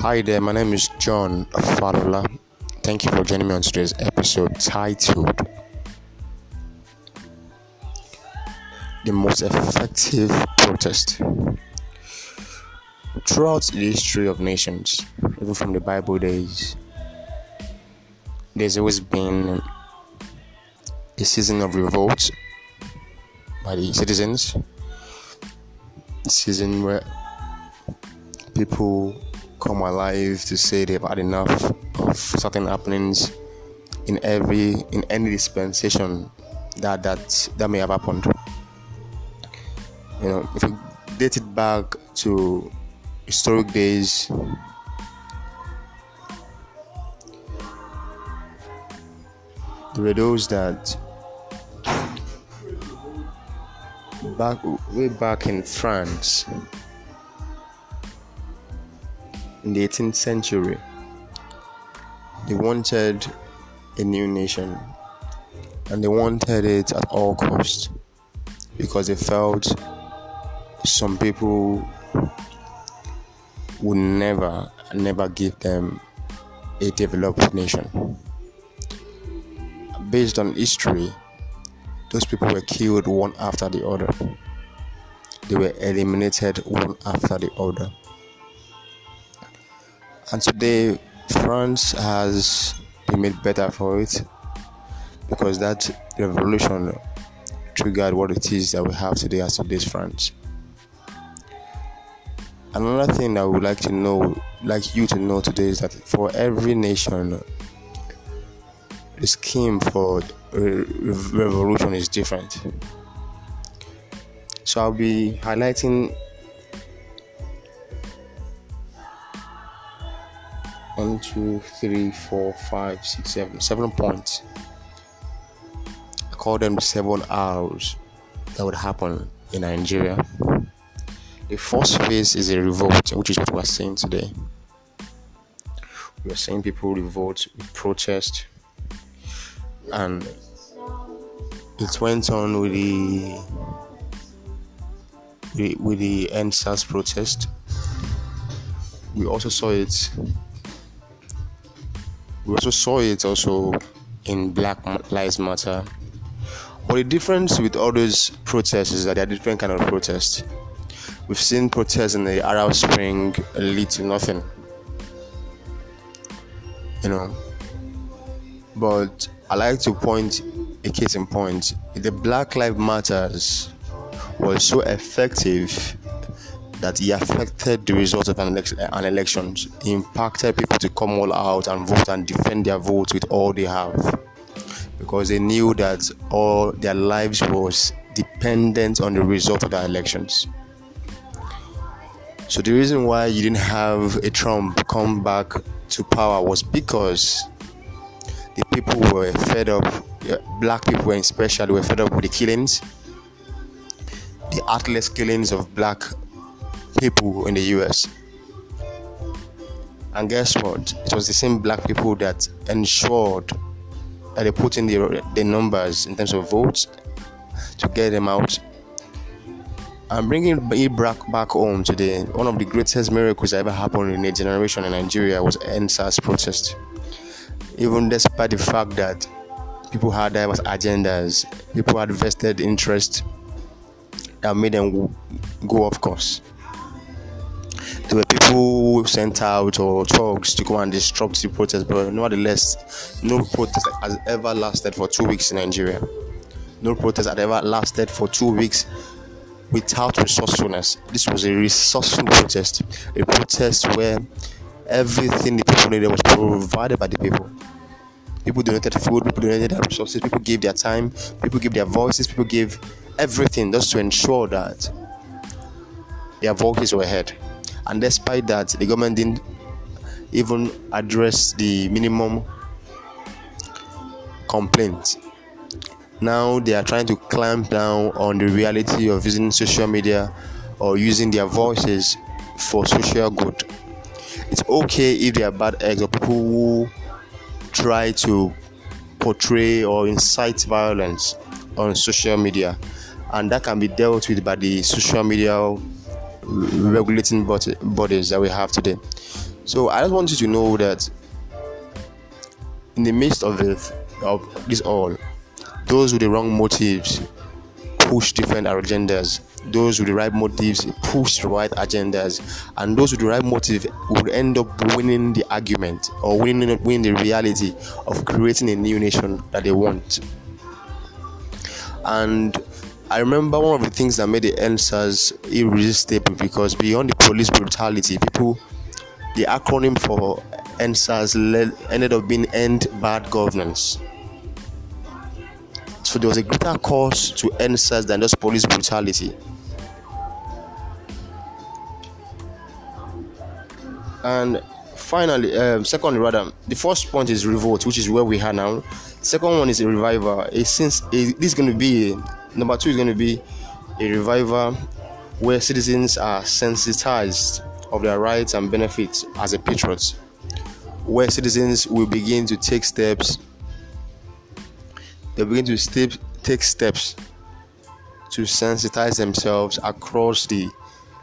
Hi there, my name is John Falola. Thank you for joining me on today's episode titled The Most Effective Protest. Throughout the history of nations, even from the Bible days, there's always been a season of revolt by the citizens, a season where people come alive to say they've had enough of certain happenings in every in any dispensation that that that may have happened. You know, if you date it back to historic days, there were those that back way back in France in the 18th century, they wanted a new nation and they wanted it at all costs because they felt some people would never, never give them a developed nation. Based on history, those people were killed one after the other. They were eliminated one after the other. And today, France has been made better for it because that revolution triggered what it is that we have today as today's France. Another thing that I would like to know, like you to know today, is that for every nation, the scheme for revolution is different. So I'll be highlighting two, three, four, five, six, seven, seven points. I call them seven hours that would happen in Nigeria. The first phase is a revolt, which is what we're seeing today. We're seeing people revolt, protest, and it went on with the with the EndSARS protest. We also saw it we also saw it also in Black Lives Matter. But the difference with all those protests is that they are different kind of protests. We've seen protests in the Arab Spring lead to nothing. You know. But I like to point a case in point. The Black Lives Matters was so effective that he affected the result of an, election, an election. He impacted people to come all out and vote and defend their votes with all they have because they knew that all their lives was dependent on the result of the elections. So the reason why you didn't have a Trump come back to power was because the people were fed up, black people especially were fed up with the killings, the heartless killings of black people in the US. And guess what? It was the same black people that ensured that they put in the, the numbers in terms of votes to get them out. I'm bringing it back, home today. One of the greatest miracles that ever happened in a generation in Nigeria was EndSARS protest. Even despite the fact that people had diverse agendas, people had vested interest that made them go off course there were people sent out or thugs to go and disrupt the protest, but nevertheless, no protest has ever lasted for two weeks in Nigeria. No protest had ever lasted for two weeks without resourcefulness. This was a resourceful protest, a protest where everything the people needed was provided by the people. People donated food, people donated their resources, people gave their time, people gave their voices, people gave everything just to ensure that their voices were heard. And despite that, the government didn't even address the minimum complaint. Now they are trying to clamp down on the reality of using social media or using their voices for social good. It's okay if they are bad eggs or people who try to portray or incite violence on social media, and that can be dealt with by the social media regulating bodies that we have today. So I just want you to know that in the midst of it, of this all, those with the wrong motives push different agendas. Those with the right motives push the right agendas, and those with the right motive would end up winning the argument or winning, winning the reality of creating a new nation that they want. And I remember one of the things that made the EndSARS irresistible because beyond the police brutality, people, the acronym for EndSARS led, ended up being End Bad Governance. So there was a greater cause to end SARS than just police brutality. And finally, um, secondly, rather, the first point is revolt, which is where we are now. Second one is a revival. A since a, this is going to be number two is going to be a revival where citizens are sensitized of their rights and benefits as a patriot, where citizens will begin to take steps. They begin to step, take steps to sensitize themselves across the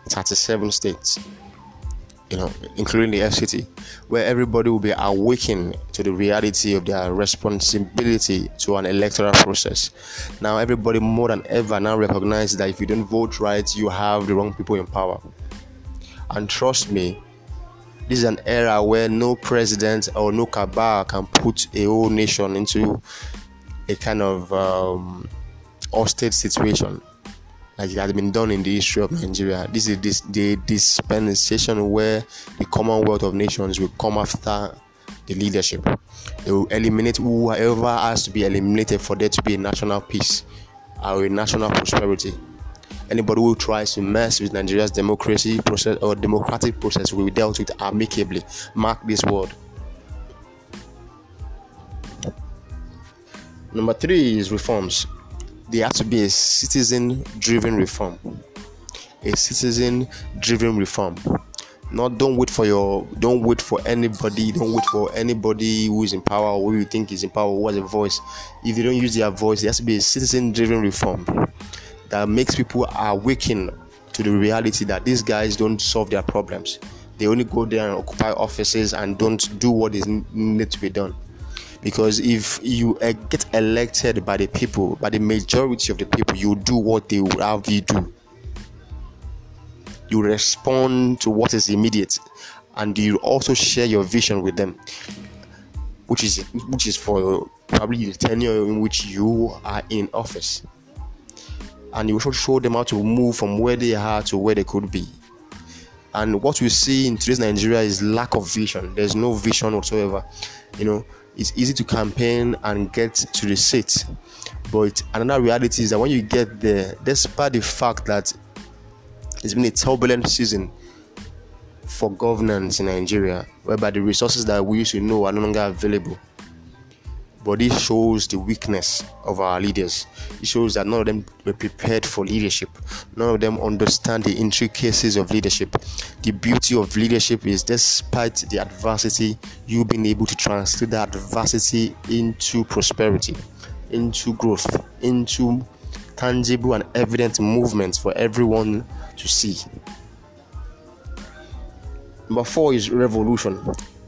37 states you know, including the FCT, where everybody will be awakened to the reality of their responsibility to an electoral process. Now, everybody more than ever now recognizes that if you don't vote right, you have the wrong people in power. And trust me, this is an era where no president or no cabal can put a whole nation into a kind of um, hostage situation like it has been done in the history of Nigeria. This is this the dispensation where the Commonwealth of Nations will come after the leadership. They will eliminate whoever has to be eliminated for there to be a national peace or a national prosperity. Anybody who tries to mess with Nigeria's democracy process or democratic process will be dealt with amicably. Mark this word. Number three is reforms there has to be a citizen driven reform. A citizen driven reform. Not don't wait for your don't wait for anybody, don't wait for anybody who is in power or who you think is in power who has a voice. If you don't use their voice, there has to be a citizen driven reform that makes people awaken to the reality that these guys don't solve their problems. They only go there and occupy offices and don't do what is needed to be done because if you uh, get elected by the people by the majority of the people you do what they would have you do. You respond to what is immediate and you also share your vision with them which is which is for probably the tenure in which you are in office. And you should show them how to move from where they are to where they could be. And what we see in today's nigeria is lack of vision. There's no vision whatsoever. You know it's easy to campaign and get to the seat. But another reality is that when you get there, despite the fact that it's been a turbulent season for governance in Nigeria, whereby the resources that we used to know are no longer available but this shows the weakness of our leaders. It shows that none of them were prepared for leadership. None of them understand the intricacies of leadership. The beauty of leadership is despite the adversity, you being able to translate that adversity into prosperity, into growth, into tangible and evident movements for everyone to see. Number four is revolution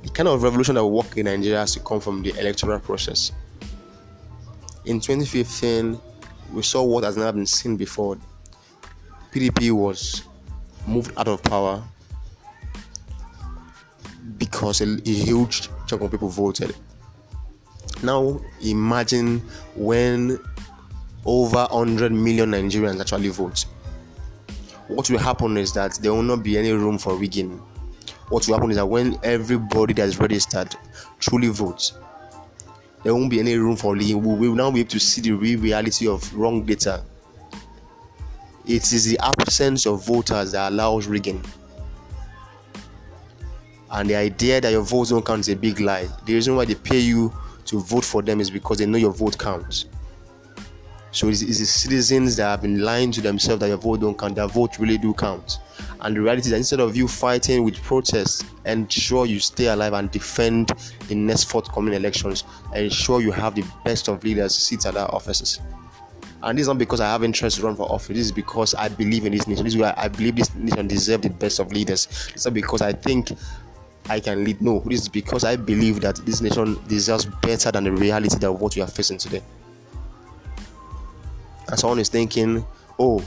the kind of revolution that will work in Nigeria has to come from the electoral process. In 2015, we saw what has never been seen before. PDP was moved out of power because a, a huge chunk of people voted. Now imagine when over 100 million Nigerians actually vote. What will happen is that there will not be any room for rigging what will happen is that when everybody that is registered truly votes, there won't be any room for leaking. We will now be able to see the real reality of wrong data. It is the absence of voters that allows rigging. And the idea that your votes don't count is a big lie. The reason why they pay you to vote for them is because they know your vote counts. So it's, it's the citizens that have been lying to themselves that your vote don't count. Their vote really do count. And the reality is that instead of you fighting with protests, ensure you stay alive and defend the next forthcoming elections. Ensure you have the best of leaders sit at our offices. And this is not because I have interest to run for office. This is because I believe in this nation. This is why I believe this nation deserves the best of leaders. It's not because I think I can lead. No, this is because I believe that this nation deserves better than the reality that what we are facing today. And someone is thinking, oh,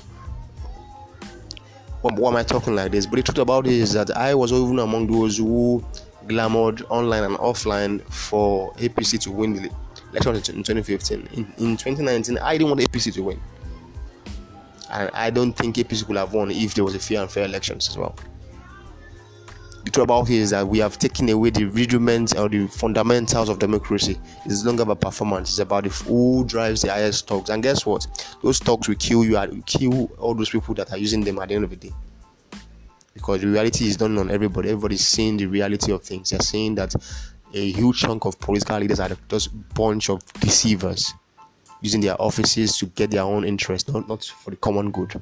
what am I talking like this? But the truth about it is that I was even among those who glamoured online and offline for APC to win the election in 2015. In, in 2019, I didn't want APC to win. And I don't think APC could have won if there was a fair and fair elections as well. The trouble here is that we have taken away the rudiments or the fundamentals of democracy. It's no longer about performance, it's about who drives the highest stocks. And guess what? Those stocks will kill you and kill all those people that are using them at the end of the day because the reality is not on everybody. Everybody's seeing the reality of things. They're seeing that a huge chunk of political leaders are just bunch of deceivers using their offices to get their own interest, not, not for the common good.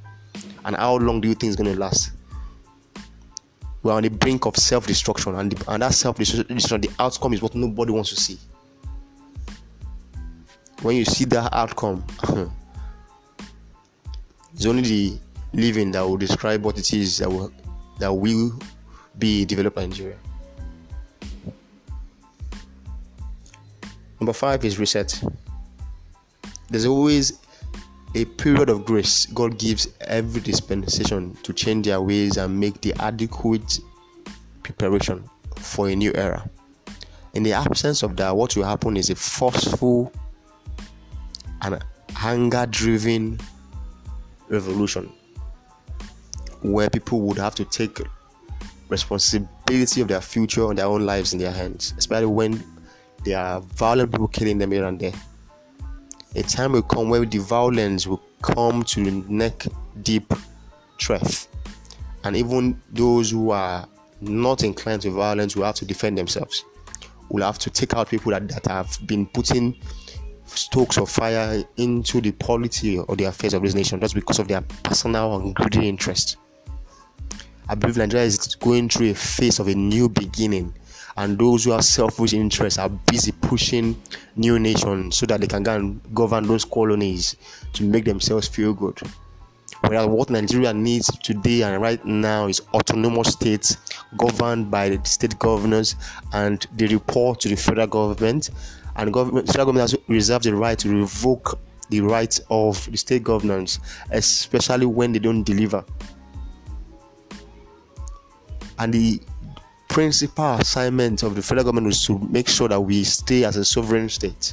And how long do you think it's going to last? We're on the brink of self destruction, and, and that self destruction, the outcome is what nobody wants to see. When you see that outcome, it's only the living that will describe what it is that will that will be developed in Nigeria. Number five is reset. There's always a period of grace God gives every dispensation to change their ways and make the adequate preparation for a new era. In the absence of that, what will happen is a forceful and anger driven revolution where people would have to take responsibility of their future and their own lives in their hands, especially when there are violent people killing them here and there. A time will come where the violence will come to neck deep truth, and even those who are not inclined to violence will have to defend themselves. Will have to take out people that, that have been putting stokes of fire into the polity or the affairs of this nation just because of their personal and greedy interest. I believe Nigeria is going through a phase of a new beginning, and those who have selfish interests are busy pushing new nations so that they can go and govern those colonies to make themselves feel good. Whereas what Nigeria needs today and right now is autonomous states governed by the state governors and they report to the federal government. And government, federal government has reserved the right to revoke the rights of the state governors, especially when they don't deliver and the principal assignment of the federal government is to make sure that we stay as a sovereign state.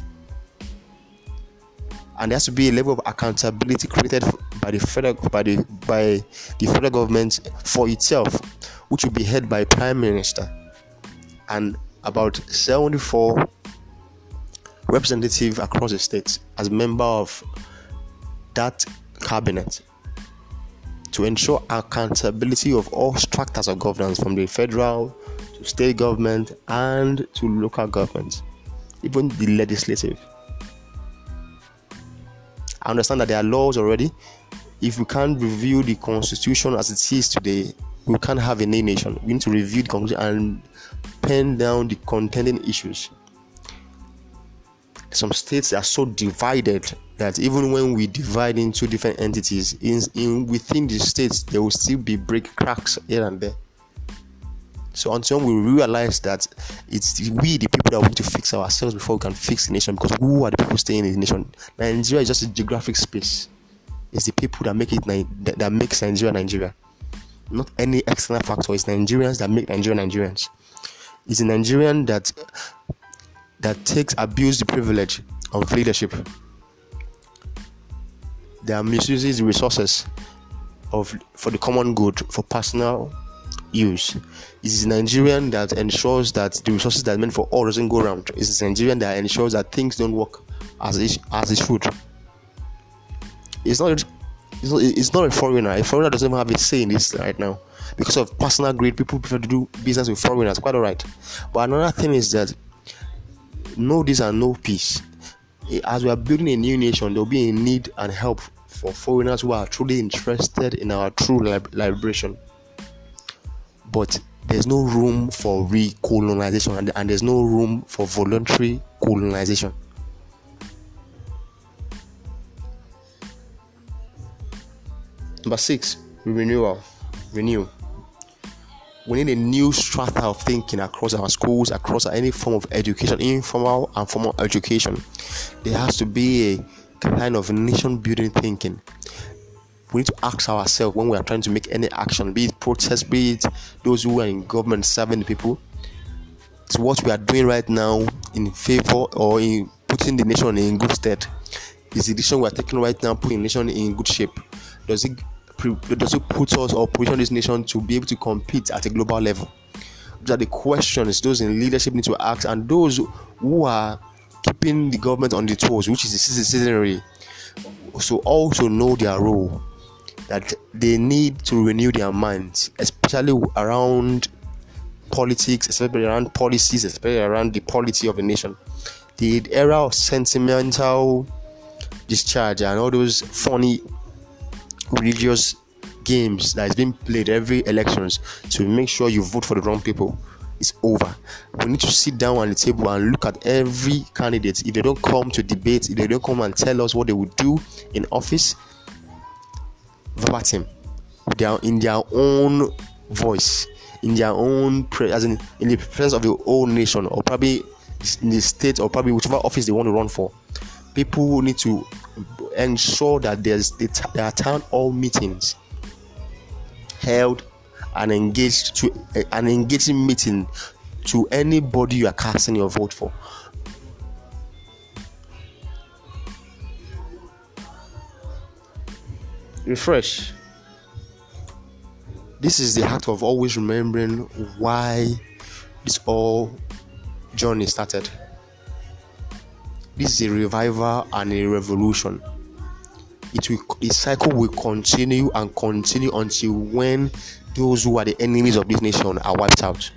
And there has to be a level of accountability created by the federal by the by the federal government for itself which will be head by prime minister. And about 74 representatives across the states as member of that cabinet to ensure accountability of all structures of governance from the federal to state government and to local government, even the legislative. I understand that there are laws already. If we can't review the constitution as it is today, we can't have a nation. We need to review the constitution and pen down the contending issues. Some states are so divided that even when we divide into different entities in, in within the states there will still be break cracks here and there. So until we realize that it's we the people that want to fix ourselves before we can fix the nation because who are the people staying in the nation? Nigeria is just a geographic space. It's the people that make it that, that makes nigeria nigeria. Not any external factor. It's nigerians that make nigeria nigerians. It's a nigerian that that takes abuse the privilege of leadership they are misusing the resources of for the common good for personal use. It is Nigerian that ensures that the resources that are meant for all doesn't go around. It is Nigerian that ensures that things don't work as it, as it should. It's not, it's not it's not a foreigner. A foreigner doesn't even have a say in this right now. Because of personal greed, people prefer to do business with foreigners. Quite alright. But another thing is that no this and no peace eh, as we are building a new nation, there will be a need and help for foreigners who are truly interested in our true liberation. But there's no room for recolonization and, and there's no room for voluntary colonization. Number six, renewal. Renew. We need a new strata of thinking across our schools, across any form of education, informal and formal education. There has to be a kind of nation building thinking. We need to ask ourselves when we are trying to make any action, be it protest, be it those who are in government serving the people. It's what we are doing right now in favor or in putting the nation in good stead. Is the decision we are taking right now putting the nation in good shape? Does it does it put us or position this nation to be able to compete at a global level? Those are the questions those in leadership need to ask, and those who are keeping the government on the toes, which is the citizenry, so also know their role. That they need to renew their minds, especially around politics, especially around policies, especially around the polity of the nation. The era of sentimental discharge and all those funny religious games that is being played every elections to make sure you vote for the wrong people is over. We need to sit down on the table and look at every candidate. If they don't come to debate, if they don't come and tell us what they would do in office, verbatim, they are in their own voice, in their own pre- as in, in the presence of the whole nation, or probably in the state, or probably whichever office they want to run for. People need to ensure that there's there are town hall meetings held and engaged to uh, an engaging meeting to anybody you are casting your vote for. Refresh. This is the act of always remembering why this all journey started. This is a revival and a revolution it will the cycle will continue and continue until when those who are the enemies of this nation are wiped out.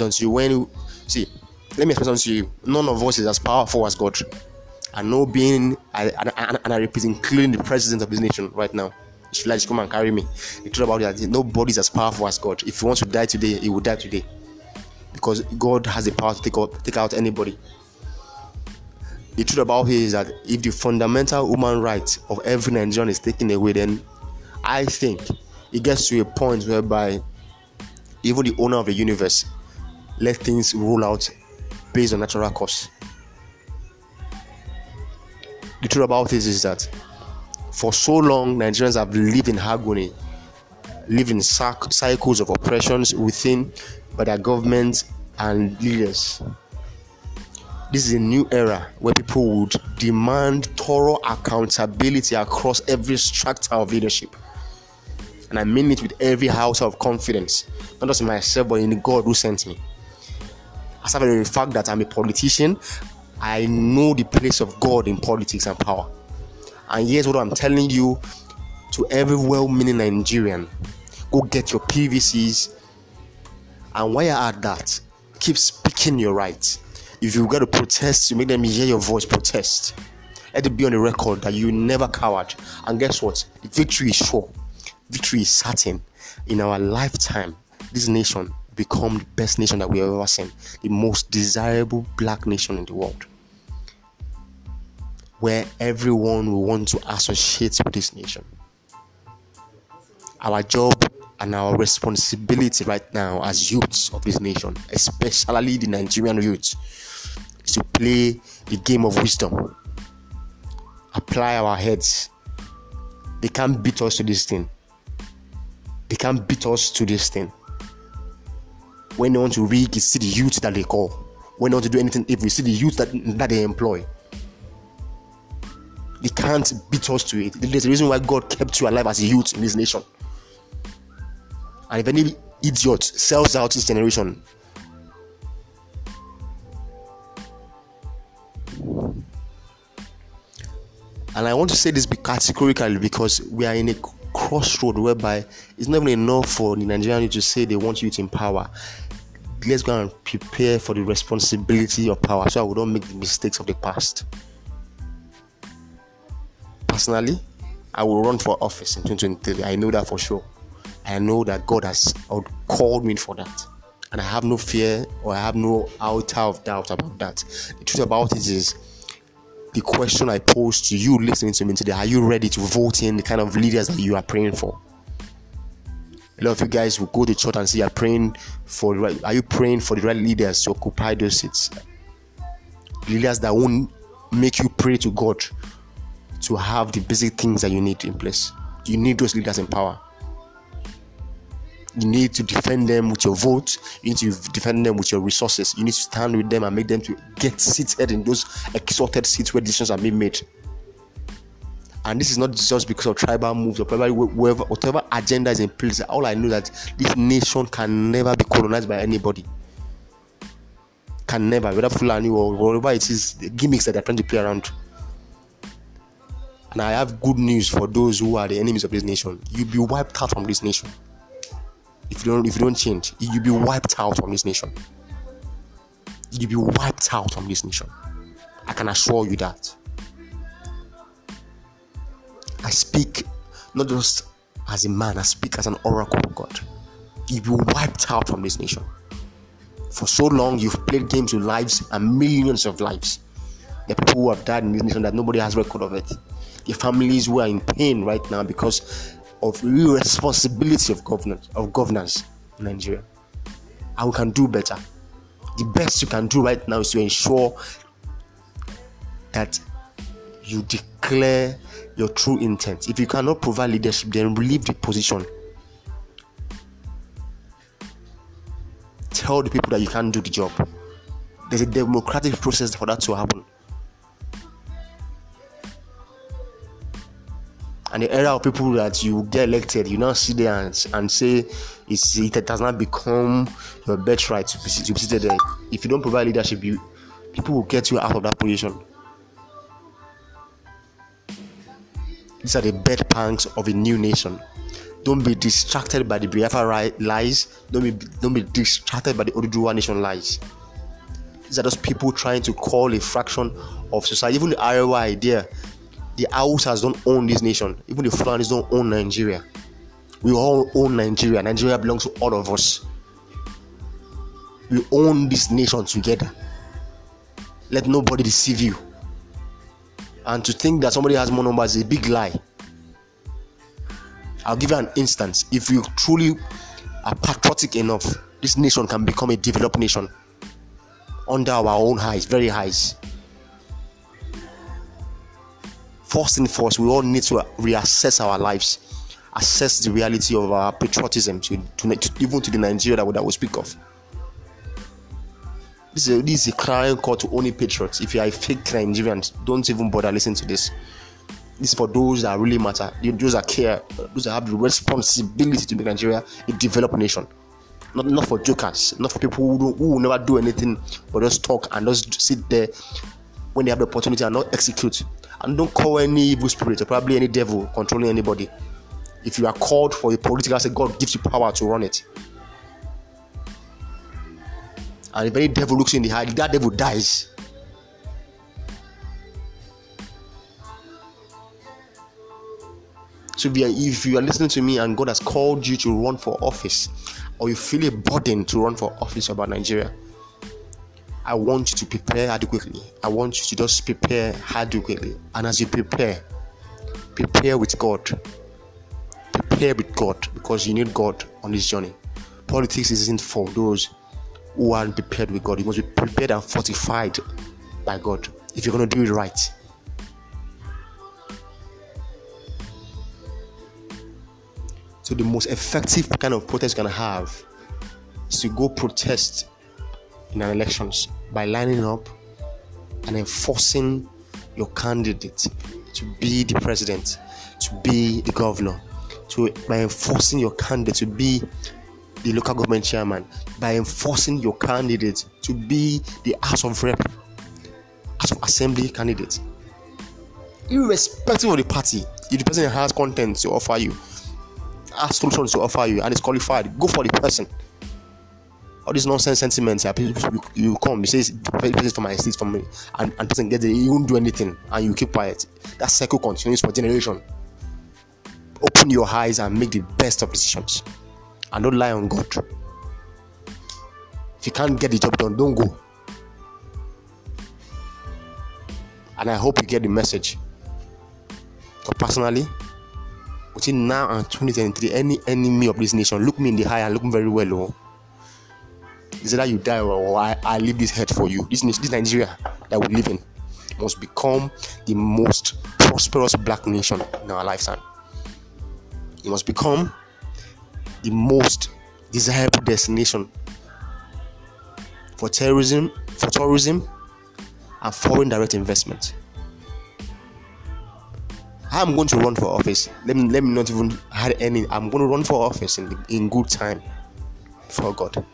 Until when see, let me explain to you. None of us is as powerful as God. And no being and, and, I repeat, including the president of this nation right now. If you like, come and carry me. The truth about is nobody is as powerful as God. If he wants to die today, he will die today. Because God has the power to take out, take out anybody the truth about it is that if the fundamental human right of every Nigerian is taken away, then I think it gets to a point whereby even the owner of the universe let things roll out based on natural cause. The truth about this is that for so long Nigerians have lived in agony, lived in cycles of oppressions within by their governments and leaders this is a new era where people would demand thorough accountability across every structure of leadership. And I mean it with every house of confidence, not just in myself, but in the God who sent me. Aside from the fact that I'm a politician, I know the place of God in politics and power. And here's what I'm telling you to every well meaning Nigerian go get your PVCs. And while you're at that, keep speaking your rights if you got to protest, you make them hear your voice, protest. Let it be on the record that you never cowered. And guess what? The victory is sure. Victory is certain. In our lifetime, this nation become the best nation that we have ever seen. The most desirable black nation in the world. Where everyone will want to associate with this nation. Our job and our responsibility right now as youths of this nation, especially the Nigerian youth, is to play the game of wisdom. Apply our heads. They can't beat us to this thing. They can't beat us to this thing. When they want to rig, you see the youth that they call. When they want to do anything if we see the youth that, that they employ. They can't beat us to it. There's a reason why God kept you alive as a youth in this nation. And if any idiot sells out his generation, and I want to say this categorically because we are in a crossroad whereby it's not even enough for the Nigerian to say they want youth in power. Let's go and prepare for the responsibility of power so I don't make the mistakes of the past. Personally, I will run for office in 2023. I know that for sure. I know that God has called me for that. And I have no fear or I have no outer of doubt about that. The truth about it is the question I pose to you listening to me today are you ready to vote in the kind of leaders that you are praying for? A lot of you guys will go to church and say you're praying for the right. Are you praying for the right leaders to occupy those seats? Leaders that won't make you pray to God to have the basic things that you need in place. You need those leaders in power. You need to defend them with your vote. You need to defend them with your resources. You need to stand with them and make them to get seated in those exalted seats where decisions are being made. And this is not just because of tribal moves or whatever, whatever agenda is in place. All I know that this nation can never be colonized by anybody. Can never, whether Fulani or whatever it is, the gimmicks that they're trying to play around. And I have good news for those who are the enemies of this nation. You'll be wiped out from this nation if you don't if you don't change, you'll be wiped out from this nation. You'll be wiped out from this nation. I can assure you that. I speak not just as a man, I speak as an oracle of God. You'll be wiped out from this nation. For so long, you've played games with lives and millions of lives. The people who have died in this nation that nobody has record of it. The families who are in pain right now because of irresponsibility of governance of governance in Nigeria. And we can do better. The best you can do right now is to ensure that you declare your true intent. If you cannot provide leadership, then leave the position. Tell the people that you can't do the job. There's a democratic process for that to happen. And the era of people that you get elected, you now sit there and, and say it's, it has not become your birthright to be, to be seated there. If you don't provide leadership, you, people will get you out of that position. These are the bed pangs of a new nation. Don't be distracted by the Biafra lies. Don't be, don't be distracted by the Oduduwa nation lies. These are just people trying to call a fraction of society. Even the Arewa idea the Hausas don't own this nation. Even the Fulanis don't own Nigeria. We all own Nigeria. Nigeria belongs to all of us. We own this nation together. Let nobody deceive you. And to think that somebody has more numbers is a big lie. I'll give you an instance. If you truly are patriotic enough, this nation can become a developed nation under our own highs, very highs first and foremost, we all need to reassess our lives, assess the reality of our patriotism, to, to, to even to the Nigeria that we, that we speak of. This is, a, this is a crying call to only patriots. If you are a fake Nigerian, don't even bother listening to this. This is for those that really matter, those that care, those that have the responsibility to make Nigeria a developed nation. Not, not for jokers, not for people who, who will never do anything but just talk and just sit there when they have the opportunity and not execute. And don't call any evil spirit or probably any devil controlling anybody. If you are called for a political say God gives you power to run it. And if any devil looks in the eye, that devil dies. So if you, are, if you are listening to me and God has called you to run for office, or you feel a burden to run for office about Nigeria, I want you to prepare adequately. I want you to just prepare adequately. And as you prepare, prepare with God. Prepare with God because you need God on this journey. Politics isn't for those who aren't prepared with God. You must be prepared and fortified by God if you're going to do it right. So, the most effective kind of protest you can have is to go protest in an elections by lining up and enforcing your candidate to be the president, to be the governor, to by enforcing your candidate to be the local government chairman, by enforcing your candidate to be the House of Rep, House of Assembly candidate. Irrespective of the party, if the person has content to offer you, has solutions to offer you, and is qualified, go for the person all these nonsense sentiments yeah, people, you, come, you say this is for my seat for me, and, and person gets it, you won't do anything, and you keep quiet. That cycle continues for generation. Open your eyes and make the best of decisions, and don't lie on God. If you can't get the job done, don't go. And I hope you get the message. But personally, between now and 2023, any enemy of this nation, look me in the eye and look me very well. Oh. Is that you die or I, I leave this head for you? This, this Nigeria that we live in must become the most prosperous black nation in our lifetime. It must become the most desirable destination for terrorism, for tourism, and foreign direct investment. I'm going to run for office. Let me let me not even had any. I'm going to run for office in in good time, for God.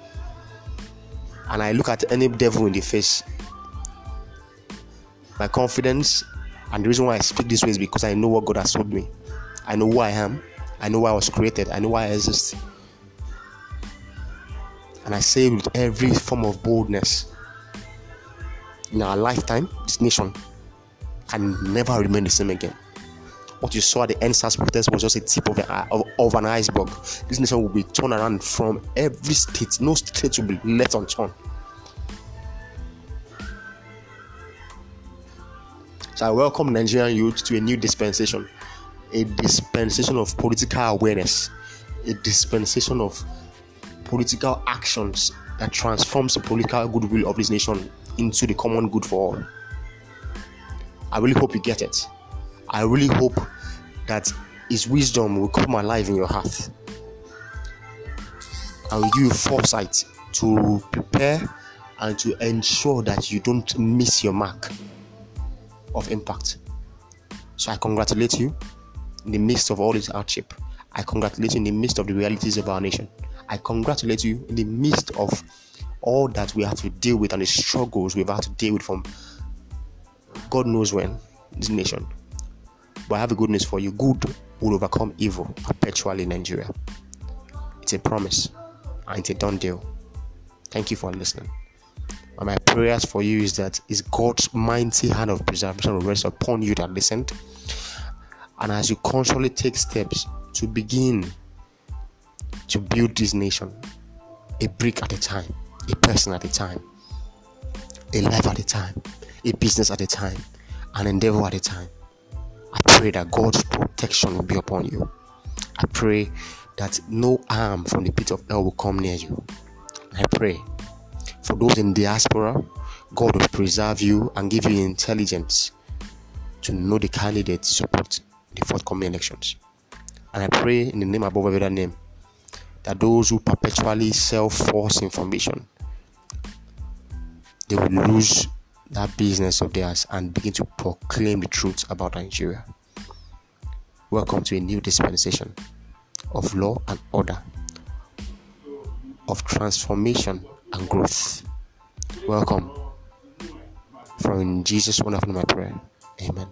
And I look at any devil in the face. My confidence and the reason why I speak this way is because I know what God has told me. I know who I am. I know why I was created. I know why I exist. And I say with every form of boldness in our lifetime, this nation can never remain the same again. What you saw at the EndSARS protest was just a tip of, of, of an iceberg. This nation will be turned around from every state. No state will be left unturned. So I welcome Nigerian youth to a new dispensation, a dispensation of political awareness, a dispensation of political actions that transforms the political goodwill of this nation into the common good for all. I really hope you get it. I really hope that His wisdom will come alive in your heart. I will give you foresight to prepare and to ensure that you don't miss your mark of impact. So I congratulate you in the midst of all this hardship. I congratulate you in the midst of the realities of our nation. I congratulate you in the midst of all that we have to deal with and the struggles we've had to deal with from God knows when this nation. But I have a good news for you good will overcome evil perpetually in Nigeria. It's a promise and it's a done deal. Thank you for listening. And my prayers for you is that is God's mighty hand of preservation will rest upon you that listened. And as you constantly take steps to begin to build this nation, a brick at a time, a person at a time, a life at a time, a business at a time, an endeavor at a time. I pray that God's protection will be upon you. I pray that no harm from the pit of hell will come near you. I pray for those in diaspora, God will preserve you and give you intelligence to know the candidates support the forthcoming elections. And I pray in the name above every name that those who perpetually sell false information they will lose that business of theirs and begin to proclaim the truth about Nigeria. Welcome to a new dispensation of law and order, of transformation and growth. Welcome. From Jesus' one of my prayer. Amen.